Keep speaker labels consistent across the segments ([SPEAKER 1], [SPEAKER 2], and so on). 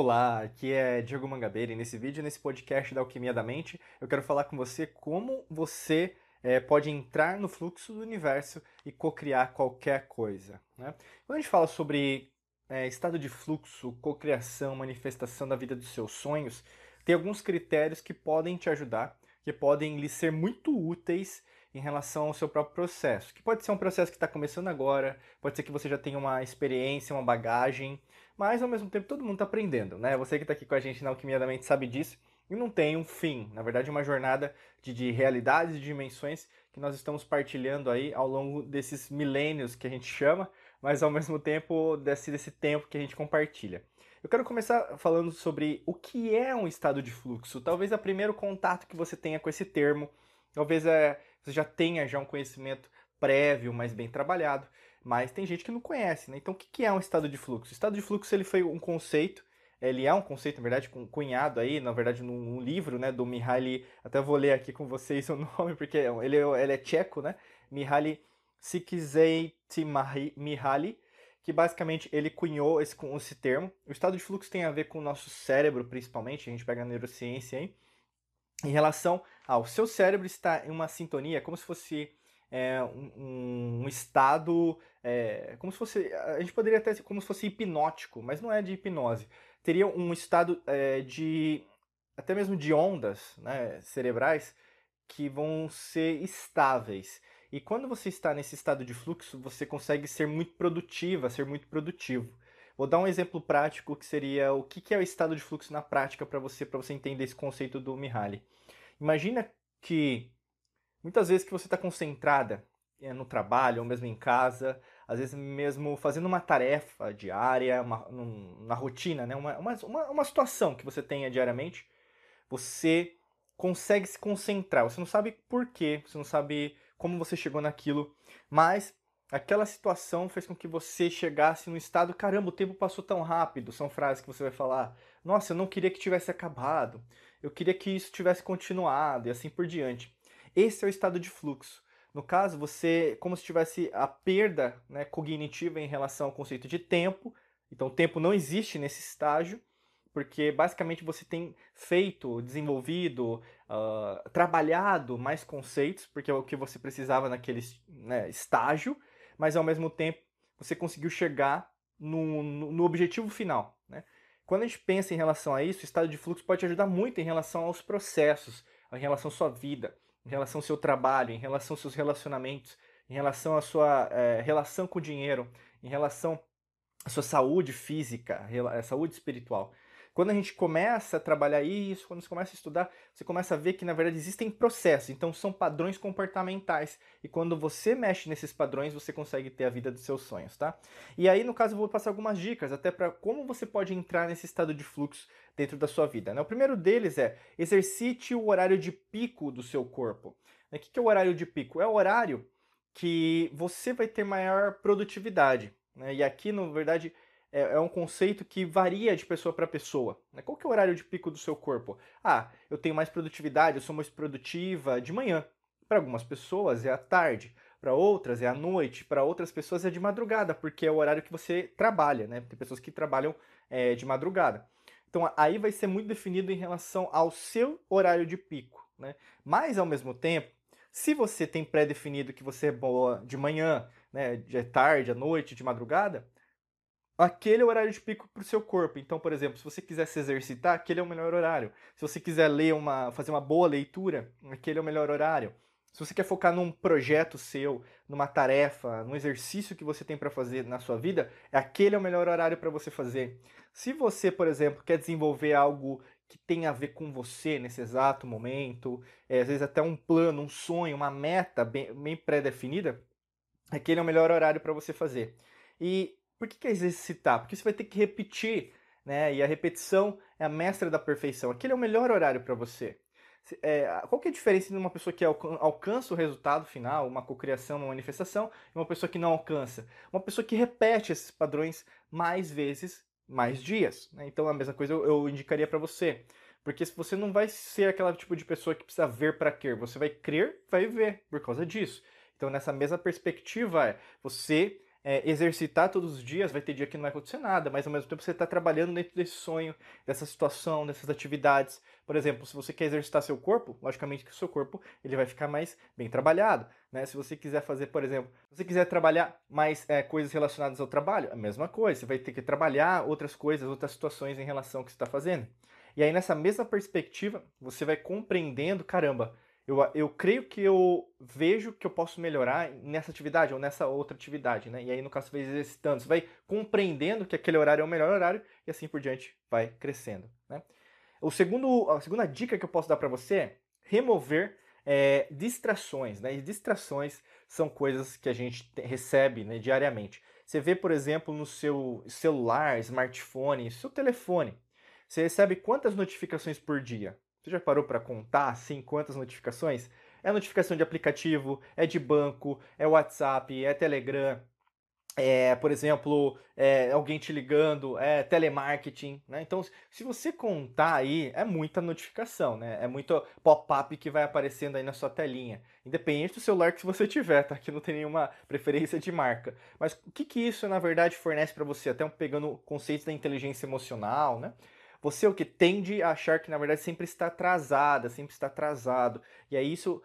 [SPEAKER 1] Olá, aqui é Diego Mangabeira e nesse vídeo, nesse podcast da Alquimia da Mente, eu quero falar com você como você é, pode entrar no fluxo do universo e co-criar qualquer coisa. Né? Quando a gente fala sobre é, estado de fluxo, cocriação, manifestação da vida dos seus sonhos, tem alguns critérios que podem te ajudar, que podem lhe ser muito úteis em relação ao seu próprio processo. Que pode ser um processo que está começando agora, pode ser que você já tenha uma experiência, uma bagagem, mas ao mesmo tempo todo mundo está aprendendo, né? Você que está aqui com a gente na Alquimia da Mente sabe disso e não tem um fim. Na verdade, é uma jornada de, de realidades e dimensões que nós estamos partilhando aí ao longo desses milênios que a gente chama, mas ao mesmo tempo desse, desse tempo que a gente compartilha. Eu quero começar falando sobre o que é um estado de fluxo. Talvez o primeiro contato que você tenha com esse termo, talvez é, você já tenha já um conhecimento prévio, mais bem trabalhado, mas tem gente que não conhece, né? Então, o que é um estado de fluxo? O estado de fluxo ele foi um conceito, ele é um conceito, na verdade, cunhado aí, na verdade, num, livro, né, do Mihaly, até vou ler aqui com vocês o nome, porque ele, ele é tcheco, né? Mihaly Csikszentmihalyi, que basicamente ele cunhou esse, esse termo. O estado de fluxo tem a ver com o nosso cérebro, principalmente, a gente pega a neurociência aí, em relação ao seu cérebro estar em uma sintonia, como se fosse é, um, um, estado, é, como se fosse, a gente poderia até como se fosse hipnótico, mas não é de hipnose. Teria um estado é, de, até mesmo de ondas né, cerebrais que vão ser estáveis. E quando você está nesse estado de fluxo, você consegue ser muito produtiva, ser muito produtivo. Vou dar um exemplo prático que seria o que é o estado de fluxo na prática para você, para você entender esse conceito do Mihaly. Imagina que muitas vezes que você está concentrada é, no trabalho ou mesmo em casa, às vezes mesmo fazendo uma tarefa diária, uma, na rotina, né? uma, uma, uma situação que você tenha diariamente, você consegue se concentrar. Você não sabe por quê, você não sabe como você chegou naquilo, mas aquela situação fez com que você chegasse no estado, caramba, o tempo passou tão rápido. São frases que você vai falar, nossa, eu não queria que tivesse acabado, eu queria que isso tivesse continuado e assim por diante. Esse é o estado de fluxo. No caso, você, como se tivesse a perda né, cognitiva em relação ao conceito de tempo. Então, tempo não existe nesse estágio, porque basicamente você tem feito, desenvolvido, uh, trabalhado mais conceitos, porque é o que você precisava naquele né, estágio, mas ao mesmo tempo você conseguiu chegar no, no, no objetivo final. Né? Quando a gente pensa em relação a isso, o estado de fluxo pode te ajudar muito em relação aos processos, em relação à sua vida em relação ao seu trabalho, em relação aos seus relacionamentos, em relação à sua é, relação com o dinheiro, em relação à sua saúde física, eh, saúde espiritual. Quando a gente começa a trabalhar isso, quando você começa a estudar, você começa a ver que na verdade existem processos, então são padrões comportamentais. E quando você mexe nesses padrões, você consegue ter a vida dos seus sonhos, tá? E aí, no caso, eu vou passar algumas dicas até para como você pode entrar nesse estado de fluxo dentro da sua vida. Né? O primeiro deles é exercite o horário de pico do seu corpo. O que é o horário de pico? É o horário que você vai ter maior produtividade. Né? E aqui, na verdade, é, é um conceito que varia de pessoa para pessoa. Né? Qual que é o horário de pico do seu corpo? Ah, eu tenho mais produtividade, eu sou mais produtiva de manhã. Para algumas pessoas é à tarde, para outras é à noite, para outras pessoas é de madrugada, porque é o horário que você trabalha, né? Tem pessoas que trabalham é, de madrugada. Então aí vai ser muito definido em relação ao seu horário de pico, né? Mas ao mesmo tempo, se você tem pré-definido que você é boa de manhã, né, de tarde, à noite, de madrugada, aquele é o horário de pico para o seu corpo. Então, por exemplo, se você quiser se exercitar, aquele é o melhor horário. Se você quiser ler uma, fazer uma boa leitura, aquele é o melhor horário. Se você quer focar num projeto seu, numa tarefa, num exercício que você tem para fazer na sua vida, aquele é o melhor horário para você fazer. Se você, por exemplo, quer desenvolver algo que tem a ver com você nesse exato momento, é, às vezes até um plano, um sonho, uma meta bem, bem pré-definida, aquele é o melhor horário para você fazer. E por que, que é exercitar? Porque você vai ter que repetir, né? E a repetição é a mestra da perfeição. Aquele é o melhor horário para você. É, qual que é a diferença entre uma pessoa que alcança o resultado final, uma cocriação, uma manifestação, e uma pessoa que não alcança? Uma pessoa que repete esses padrões mais vezes, mais dias. Né? Então a mesma coisa eu, eu indicaria para você. Porque se você não vai ser aquela tipo de pessoa que precisa ver para crer, você vai crer, vai ver por causa disso. Então nessa mesma perspectiva, é, você é, exercitar todos os dias, vai ter dia que não vai acontecer nada, mas ao mesmo tempo você está trabalhando dentro desse sonho, dessa situação, dessas atividades. Por exemplo, se você quer exercitar seu corpo, logicamente que o seu corpo ele vai ficar mais bem trabalhado. Né? Se você quiser fazer, por exemplo, se você quiser trabalhar mais é, coisas relacionadas ao trabalho, a mesma coisa. Você vai ter que trabalhar outras coisas, outras situações em relação ao que você está fazendo. E aí, nessa mesma perspectiva, você vai compreendendo, caramba, eu, eu creio que eu vejo que eu posso melhorar nessa atividade ou nessa outra atividade, né? E aí, no caso, você vai exercitando, você vai compreendendo que aquele horário é o melhor horário e assim por diante vai crescendo, né? O segundo, a segunda dica que eu posso dar para você é remover é, distrações, né? E distrações são coisas que a gente recebe né, diariamente. Você vê, por exemplo, no seu celular, smartphone, seu telefone, você recebe quantas notificações por dia? Você já parou para contar assim quantas notificações? É notificação de aplicativo, é de banco, é WhatsApp, é Telegram, é, por exemplo, é, alguém te ligando, é telemarketing, né? Então, se você contar aí, é muita notificação, né? É muito pop-up que vai aparecendo aí na sua telinha. Independente do celular que você tiver, tá? Que não tem nenhuma preferência de marca. Mas o que, que isso, na verdade, fornece para você? Até pegando conceitos da inteligência emocional, né? Você o que tende a achar que na verdade sempre está atrasada, sempre está atrasado. E aí isso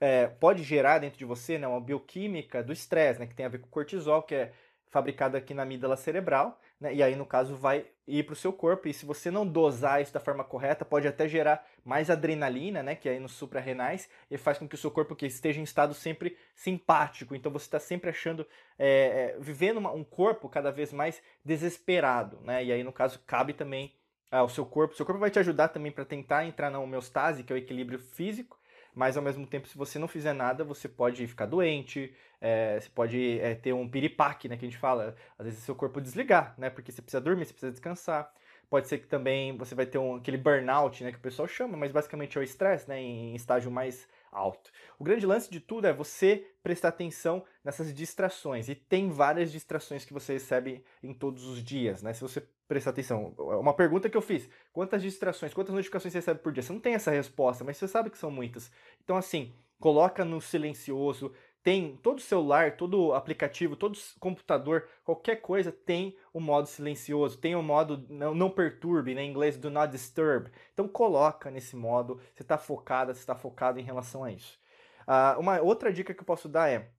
[SPEAKER 1] é, pode gerar dentro de você né, uma bioquímica do estresse, né, que tem a ver com cortisol, que é fabricado aqui na amígdala cerebral, né, e aí no caso vai ir para o seu corpo. E se você não dosar isso da forma correta, pode até gerar mais adrenalina, né, que é aí nos suprarrenais, e faz com que o seu corpo que esteja em estado sempre simpático. Então você está sempre achando, é, é, vivendo uma, um corpo cada vez mais desesperado, né, e aí no caso cabe também ah, o seu corpo. Seu corpo vai te ajudar também para tentar entrar na homeostase, que é o equilíbrio físico, mas ao mesmo tempo, se você não fizer nada, você pode ficar doente, é, você pode é, ter um piripaque, né, que a gente fala. Às vezes seu corpo desligar, né, porque você precisa dormir, você precisa descansar. Pode ser que também você vai ter um, aquele burnout, né, que o pessoal chama, mas basicamente é o estresse, né, em estágio mais alto. O grande lance de tudo é você prestar atenção nessas distrações. E tem várias distrações que você recebe em todos os dias, né? Se você prestar atenção. Uma pergunta que eu fiz: quantas distrações, quantas notificações você recebe por dia? Você não tem essa resposta, mas você sabe que são muitas. Então, assim, coloca no silencioso. Tem todo celular, todo aplicativo, todo computador, qualquer coisa tem o modo silencioso, tem o modo não, não perturbe, né, em inglês do not disturb. Então coloca nesse modo, você está focada, você está focado em relação a isso. Uh, uma outra dica que eu posso dar é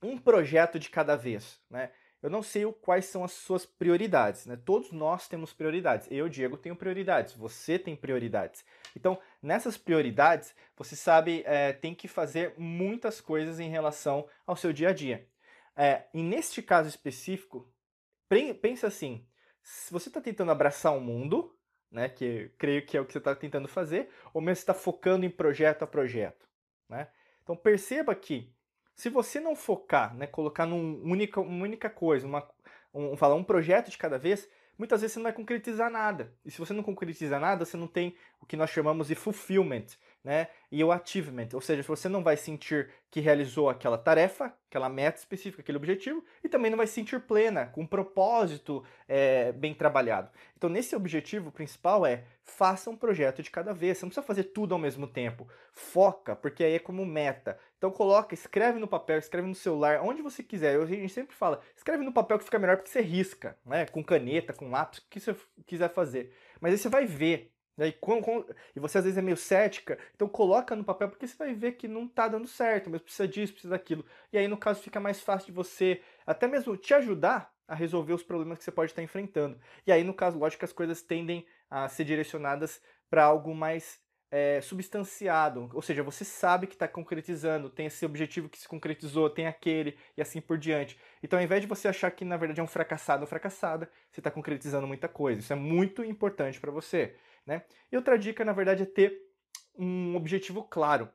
[SPEAKER 1] um projeto de cada vez, né? Eu não sei quais são as suas prioridades, né? Todos nós temos prioridades. Eu, Diego, tenho prioridades. Você tem prioridades. Então, nessas prioridades, você sabe, é, tem que fazer muitas coisas em relação ao seu dia a dia. É, e neste caso específico, pensa assim: se você está tentando abraçar o mundo, né? Que creio que é o que você está tentando fazer, ou mesmo está focando em projeto a projeto, né? Então perceba que se você não focar, né, colocar num única, uma única coisa, uma, um, falar um projeto de cada vez, muitas vezes você não vai concretizar nada. E se você não concretiza nada, você não tem o que nós chamamos de fulfillment, né? E o achievement, ou seja, você não vai sentir que realizou aquela tarefa, aquela meta específica, aquele objetivo, e também não vai se sentir plena, com um propósito é, bem trabalhado. Então, nesse objetivo principal é faça um projeto de cada vez. Você não precisa fazer tudo ao mesmo tempo. Foca, porque aí é como meta. Então coloca, escreve no papel, escreve no celular, onde você quiser. Eu, a gente sempre fala, escreve no papel que fica melhor porque você risca, né? Com caneta, com lápis, o que você quiser fazer. Mas aí você vai ver e, com, com, e você às vezes é meio cética, então coloca no papel porque você vai ver que não está dando certo, mas precisa disso, precisa daquilo. E aí, no caso, fica mais fácil de você até mesmo te ajudar a resolver os problemas que você pode estar enfrentando. E aí, no caso, lógico que as coisas tendem a ser direcionadas para algo mais é, substanciado, ou seja, você sabe que está concretizando, tem esse objetivo que se concretizou, tem aquele e assim por diante. Então, ao invés de você achar que na verdade é um fracassado ou fracassada, você está concretizando muita coisa. Isso é muito importante para você. Né? E outra dica, na verdade, é ter um objetivo claro.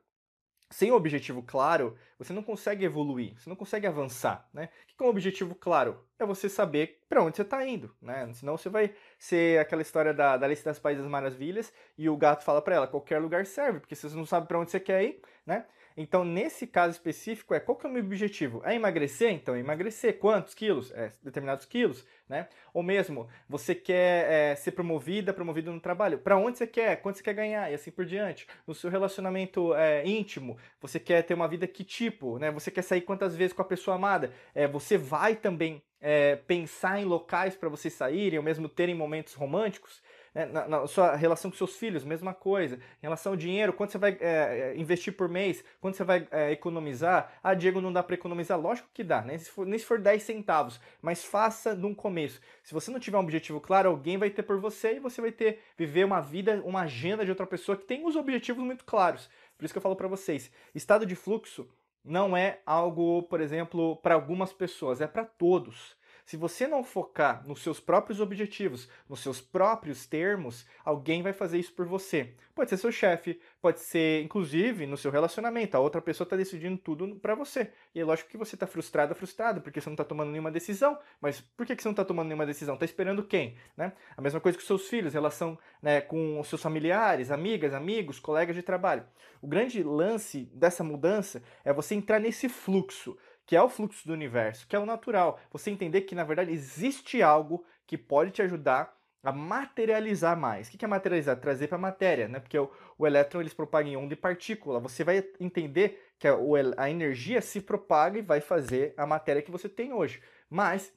[SPEAKER 1] Sem um objetivo claro, você não consegue evoluir, você não consegue avançar. Né? O que é um objetivo claro? É você saber para onde você está indo. Né? Senão você vai ser aquela história da, da lista das Países Maravilhas e o gato fala para ela: qualquer lugar serve, porque você não sabe para onde você quer ir. Né? Então, nesse caso específico, é qual que é o meu objetivo? É emagrecer? Então, emagrecer quantos quilos? É, determinados quilos, né? Ou mesmo, você quer é, ser promovida, promovido no trabalho. Para onde você quer? Quanto você quer ganhar? E assim por diante. No seu relacionamento é, íntimo, você quer ter uma vida que tipo? Né? Você quer sair quantas vezes com a pessoa amada? É, você vai também é, pensar em locais para vocês saírem, ou mesmo terem momentos românticos? Né? Na, na, sua relação com seus filhos, mesma coisa. Em relação ao dinheiro, quanto você vai é, investir por mês, quanto você vai é, economizar. Ah, Diego, não dá para economizar. Lógico que dá, né? Se for, nem se for 10 centavos, mas faça num começo. Se você não tiver um objetivo claro, alguém vai ter por você e você vai ter viver uma vida, uma agenda de outra pessoa que tem os objetivos muito claros. Por isso que eu falo para vocês, estado de fluxo não é algo, por exemplo, para algumas pessoas, é para todos. Se você não focar nos seus próprios objetivos, nos seus próprios termos, alguém vai fazer isso por você. Pode ser seu chefe, pode ser, inclusive, no seu relacionamento. A outra pessoa está decidindo tudo para você. E é lógico que você está frustrado, frustrado, porque você não está tomando nenhuma decisão. Mas por que você não está tomando nenhuma decisão? Está esperando quem? Né? A mesma coisa com seus filhos, relação né, com os seus familiares, amigas, amigos, colegas de trabalho. O grande lance dessa mudança é você entrar nesse fluxo que é o fluxo do universo, que é o natural. Você entender que, na verdade, existe algo que pode te ajudar a materializar mais. O que é materializar? Trazer para a matéria, né? Porque o, o elétron eles propaga em onda e partícula. Você vai entender que a, a energia se propaga e vai fazer a matéria que você tem hoje. Mas,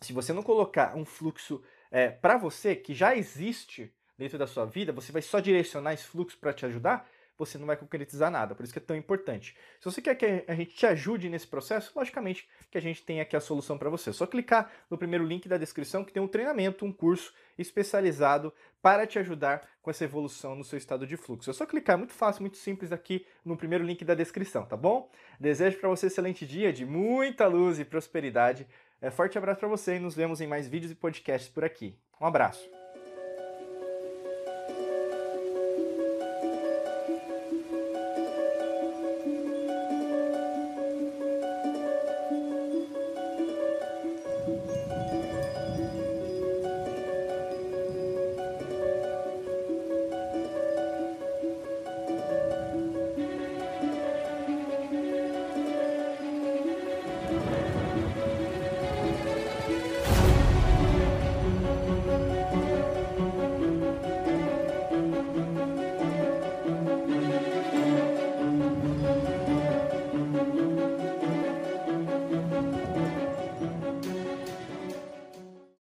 [SPEAKER 1] se você não colocar um fluxo é, para você, que já existe dentro da sua vida, você vai só direcionar esse fluxo para te ajudar, você não vai concretizar nada. Por isso que é tão importante. Se você quer que a gente te ajude nesse processo, logicamente que a gente tem aqui a solução para você. É só clicar no primeiro link da descrição que tem um treinamento, um curso especializado para te ajudar com essa evolução no seu estado de fluxo. É só clicar, é muito fácil, muito simples aqui no primeiro link da descrição, tá bom? Desejo para você um excelente dia de muita luz e prosperidade. É, forte abraço para você e nos vemos em mais vídeos e podcasts por aqui. Um abraço.